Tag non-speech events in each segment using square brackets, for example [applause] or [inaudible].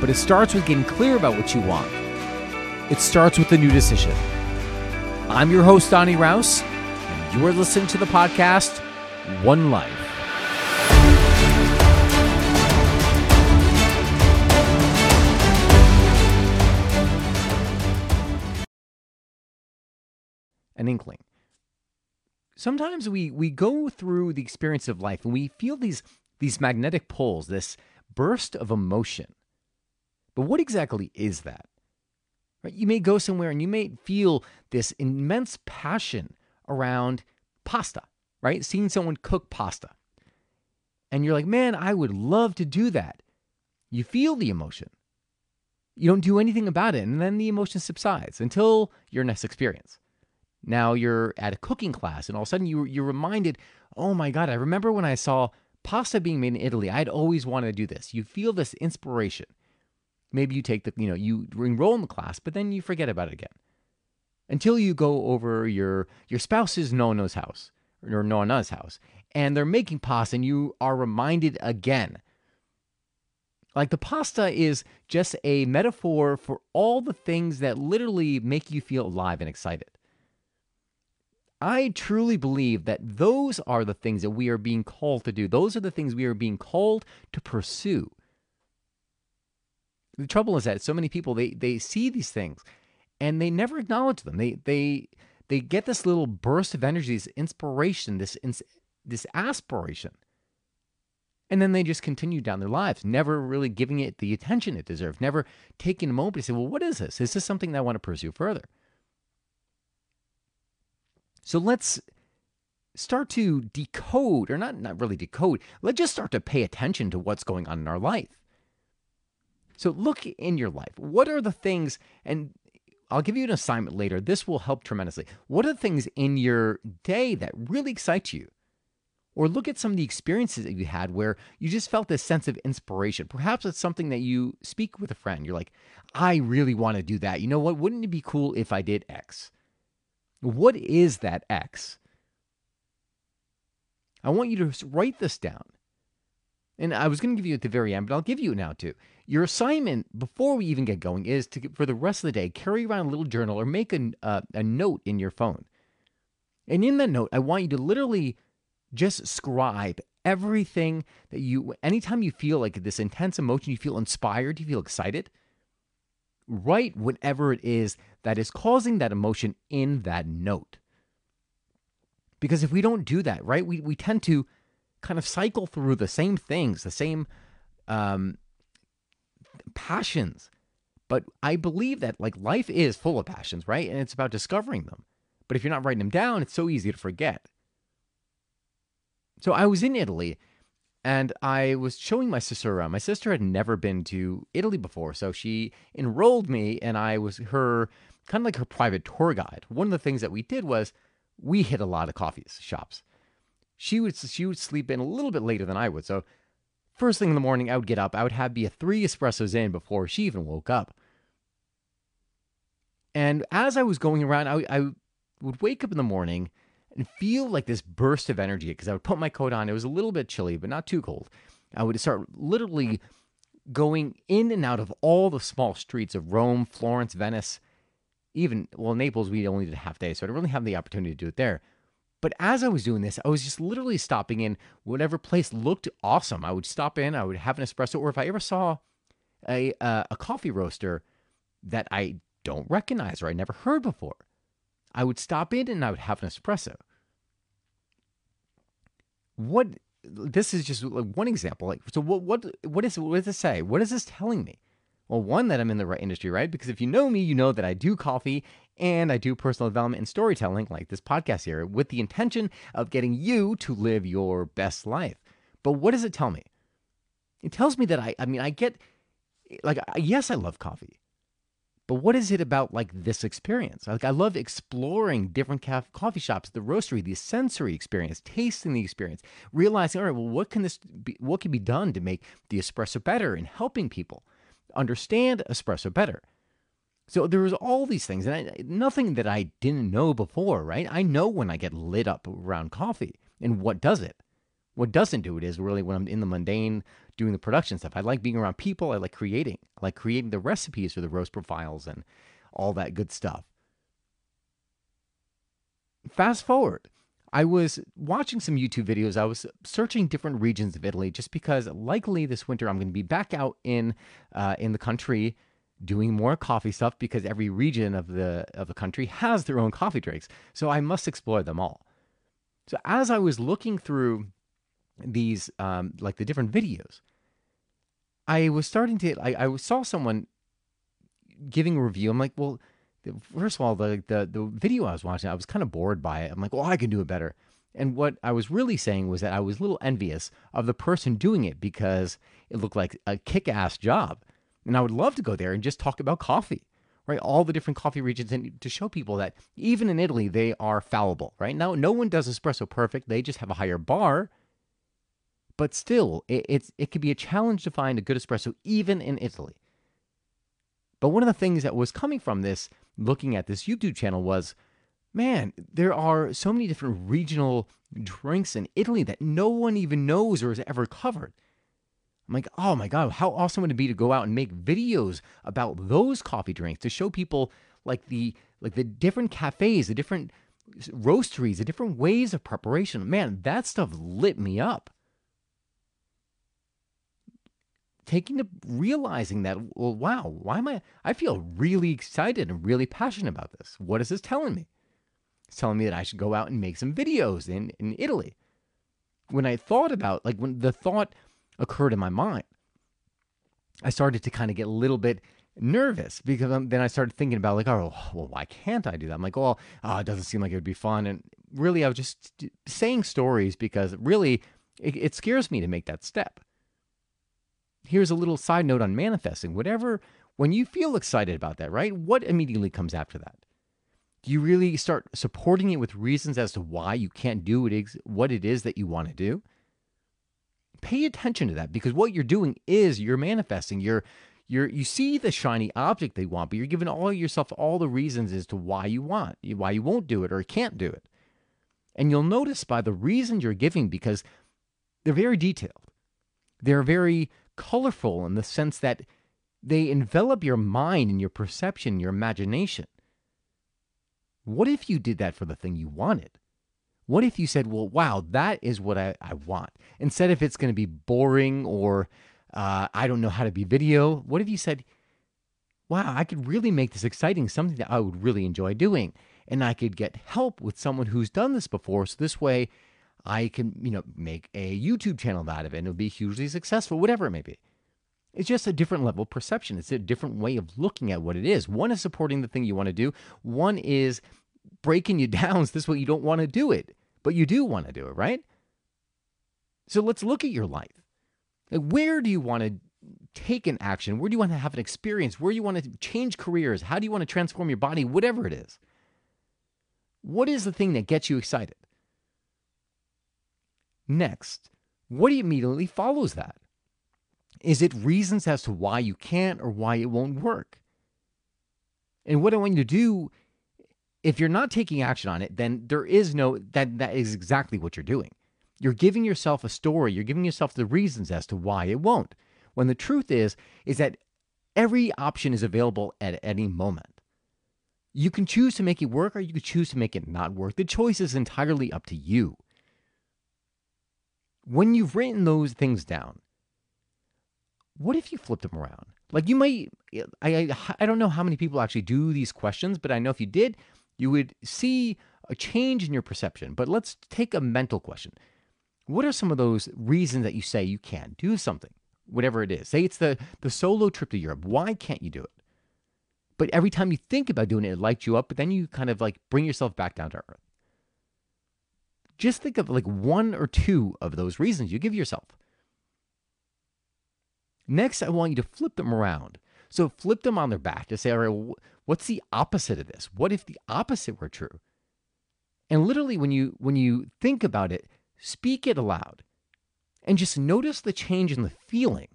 but it starts with getting clear about what you want. It starts with a new decision. I'm your host, Donny Raus, and you are listening to the podcast One Life. An inkling. Sometimes we, we go through the experience of life and we feel these, these magnetic pulls, this burst of emotion but what exactly is that? Right? You may go somewhere and you may feel this immense passion around pasta, right? Seeing someone cook pasta. And you're like, man, I would love to do that. You feel the emotion. You don't do anything about it. And then the emotion subsides until your next experience. Now you're at a cooking class and all of a sudden you, you're reminded, oh my God, I remember when I saw pasta being made in Italy. I'd always wanted to do this. You feel this inspiration. Maybe you take the, you know, you enroll in the class, but then you forget about it again until you go over your your spouse's nonna's house or nonna's house, and they're making pasta, and you are reminded again. Like the pasta is just a metaphor for all the things that literally make you feel alive and excited. I truly believe that those are the things that we are being called to do. Those are the things we are being called to pursue. The trouble is that so many people they they see these things and they never acknowledge them. They they they get this little burst of energy, this inspiration, this this aspiration, and then they just continue down their lives, never really giving it the attention it deserves, never taking a moment to say, "Well, what is this? Is this something that I want to pursue further?" So let's start to decode, or not not really decode. Let's just start to pay attention to what's going on in our life. So look in your life. What are the things, and I'll give you an assignment later. This will help tremendously. What are the things in your day that really excite you? Or look at some of the experiences that you had where you just felt this sense of inspiration. Perhaps it's something that you speak with a friend. You're like, I really want to do that. You know what? Wouldn't it be cool if I did X? What is that X? I want you to write this down. And I was going to give you at the very end, but I'll give you now too. Your assignment before we even get going is to, for the rest of the day, carry around a little journal or make a, uh, a note in your phone. And in that note, I want you to literally just scribe everything that you, anytime you feel like this intense emotion, you feel inspired, you feel excited, write whatever it is that is causing that emotion in that note. Because if we don't do that, right, we, we tend to kind of cycle through the same things, the same um, passions. But I believe that like life is full of passions, right? And it's about discovering them. But if you're not writing them down, it's so easy to forget. So I was in Italy and I was showing my sister around. My sister had never been to Italy before, so she enrolled me and I was her kind of like her private tour guide. One of the things that we did was we hit a lot of coffee shops she would she would sleep in a little bit later than I would. So first thing in the morning, I would get up. I would have be a three espressos in before she even woke up. And as I was going around, I, I would wake up in the morning and feel like this burst of energy because I would put my coat on. It was a little bit chilly, but not too cold. I would start literally going in and out of all the small streets of Rome, Florence, Venice, even, well, Naples, we only did a half day, so I didn't really have the opportunity to do it there. But as I was doing this, I was just literally stopping in whatever place looked awesome. I would stop in, I would have an espresso, or if I ever saw a uh, a coffee roaster that I don't recognize or I never heard before, I would stop in and I would have an espresso. What this is just like one example. Like, so what what what is what does this say? What is this telling me? Well, one, that I'm in the right industry, right? Because if you know me, you know that I do coffee and I do personal development and storytelling, like this podcast here, with the intention of getting you to live your best life. But what does it tell me? It tells me that I, I mean, I get like yes, I love coffee. But what is it about like this experience? Like I love exploring different coffee shops, the roastery, the sensory experience, tasting the experience, realizing, all right, well, what can this be, what can be done to make the espresso better and helping people understand espresso better? So there was all these things, and I, nothing that I didn't know before, right? I know when I get lit up around coffee, and what does it? What doesn't do it is really when I'm in the mundane doing the production stuff. I like being around people. I like creating. I like creating the recipes for the roast profiles and all that good stuff. Fast forward, I was watching some YouTube videos. I was searching different regions of Italy just because likely this winter I'm going to be back out in uh, in the country doing more coffee stuff because every region of the of the country has their own coffee drinks. So I must explore them all. So as I was looking through these um, like the different videos, I was starting to I, I saw someone giving a review. I'm like, well, first of all, the the the video I was watching, I was kind of bored by it. I'm like, well, I can do it better. And what I was really saying was that I was a little envious of the person doing it because it looked like a kick-ass job. And I would love to go there and just talk about coffee, right? All the different coffee regions and to show people that even in Italy, they are fallible, right? Now, no one does espresso perfect. They just have a higher bar. But still, it, it's, it can be a challenge to find a good espresso even in Italy. But one of the things that was coming from this, looking at this YouTube channel, was man, there are so many different regional drinks in Italy that no one even knows or has ever covered. I'm like, oh my God, how awesome would it be to go out and make videos about those coffee drinks to show people like the like the different cafes, the different roasteries, the different ways of preparation. Man, that stuff lit me up. Taking to realizing that, well, wow, why am I? I feel really excited and really passionate about this. What is this telling me? It's telling me that I should go out and make some videos in, in Italy. When I thought about, like, when the thought occurred in my mind, I started to kind of get a little bit nervous because then I started thinking about like, oh, well, why can't I do that? I'm like, well, oh, it doesn't seem like it would be fun. And really, I was just saying stories because really, it, it scares me to make that step. Here's a little side note on manifesting. Whatever, when you feel excited about that, right? What immediately comes after that? Do you really start supporting it with reasons as to why you can't do it, what it is that you want to do? pay attention to that because what you're doing is you're manifesting. You're you're you see the shiny object they want, but you're giving all yourself all the reasons as to why you want, why you won't do it or can't do it. And you'll notice by the reasons you're giving because they're very detailed. They're very colorful in the sense that they envelop your mind and your perception, your imagination. What if you did that for the thing you wanted? What if you said, well, wow, that is what I, I want? Instead of it's going to be boring or uh, I don't know how to be video, what if you said, wow, I could really make this exciting, something that I would really enjoy doing. And I could get help with someone who's done this before. So this way I can, you know, make a YouTube channel out of it and it'll be hugely successful, whatever it may be. It's just a different level of perception. It's a different way of looking at what it is. One is supporting the thing you want to do. One is breaking you [laughs] down. So this way you don't want to do it but you do want to do it, right? So let's look at your life. Like, where do you want to take an action? Where do you want to have an experience? Where do you want to change careers? How do you want to transform your body? Whatever it is. What is the thing that gets you excited? Next, what immediately follows that? Is it reasons as to why you can't or why it won't work? And what I want you to do if you're not taking action on it, then there is no that that is exactly what you're doing. You're giving yourself a story, you're giving yourself the reasons as to why it won't. When the truth is is that every option is available at any moment. You can choose to make it work or you can choose to make it not work. The choice is entirely up to you. When you've written those things down, what if you flip them around? Like you might, I, I, I don't know how many people actually do these questions, but I know if you did, you would see a change in your perception. But let's take a mental question. What are some of those reasons that you say you can't do something, whatever it is? Say it's the, the solo trip to Europe. Why can't you do it? But every time you think about doing it, it lights you up, but then you kind of like bring yourself back down to earth. Just think of like one or two of those reasons you give yourself. Next, I want you to flip them around. So flip them on their back to say, all right, what's the opposite of this? What if the opposite were true? And literally, when you when you think about it, speak it aloud, and just notice the change in the feeling.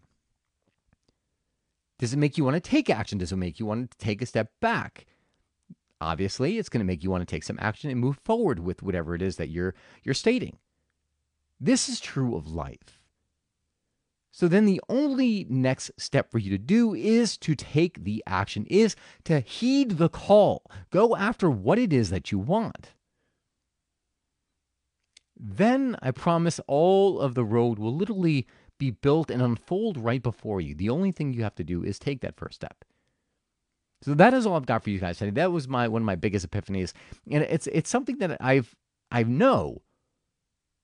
Does it make you want to take action? Does it make you want to take a step back? Obviously, it's going to make you want to take some action and move forward with whatever it is that you're you're stating. This is true of life. So then the only next step for you to do is to take the action, is to heed the call. Go after what it is that you want. Then I promise all of the road will literally be built and unfold right before you. The only thing you have to do is take that first step. So that is all I've got for you guys today. That was my one of my biggest epiphanies, and it's it's something that I've I know,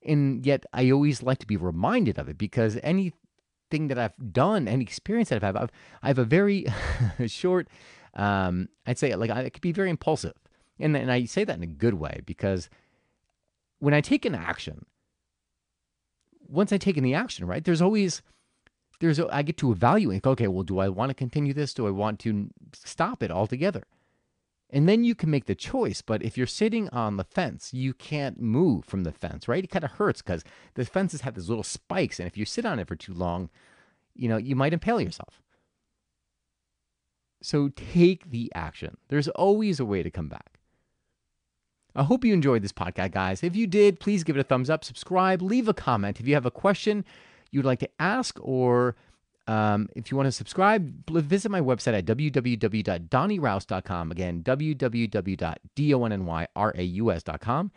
and yet I always like to be reminded of it because anything that I've done, any experience that I've had, I've, I have a very [laughs] short, um, I'd say like I could be very impulsive. And, and I say that in a good way because when I take an action, once I take in the action, right, there's always, there's, a, I get to evaluate, okay, well, do I want to continue this? Do I want to stop it altogether? And then you can make the choice. But if you're sitting on the fence, you can't move from the fence, right? It kind of hurts because the fences have these little spikes. And if you sit on it for too long, you know, you might impale yourself. So take the action. There's always a way to come back. I hope you enjoyed this podcast, guys. If you did, please give it a thumbs up, subscribe, leave a comment. If you have a question you'd like to ask or um, if you want to subscribe, visit my website at www.donnyraus.com. Again, www.donnyraus.com.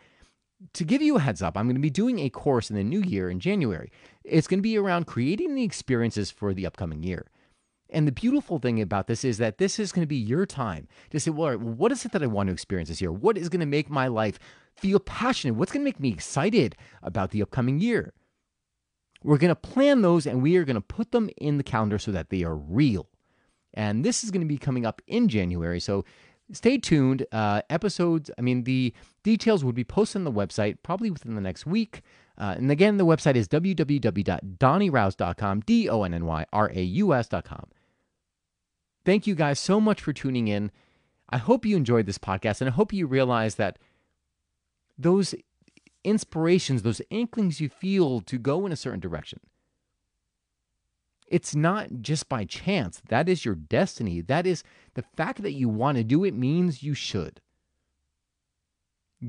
To give you a heads up, I'm going to be doing a course in the new year in January. It's going to be around creating the experiences for the upcoming year. And the beautiful thing about this is that this is going to be your time to say, well, what is it that I want to experience this year? What is going to make my life feel passionate? What's going to make me excited about the upcoming year? We're going to plan those and we are going to put them in the calendar so that they are real. And this is going to be coming up in January. So stay tuned. Uh, episodes, I mean, the details would be posted on the website probably within the next week. Uh, and again, the website is www.donnyraus.com, D O N N Y R A U S.com. Thank you guys so much for tuning in. I hope you enjoyed this podcast and I hope you realize that those inspirations, those inklings you feel to go in a certain direction. It's not just by chance. That is your destiny. That is the fact that you want to do it means you should.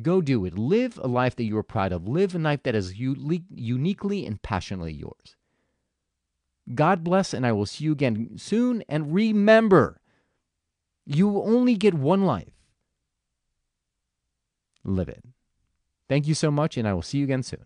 Go do it. Live a life that you are proud of. Live a life that is uniquely and passionately yours. God bless, and I will see you again soon. And remember, you only get one life. Live it. Thank you so much, and I will see you again soon.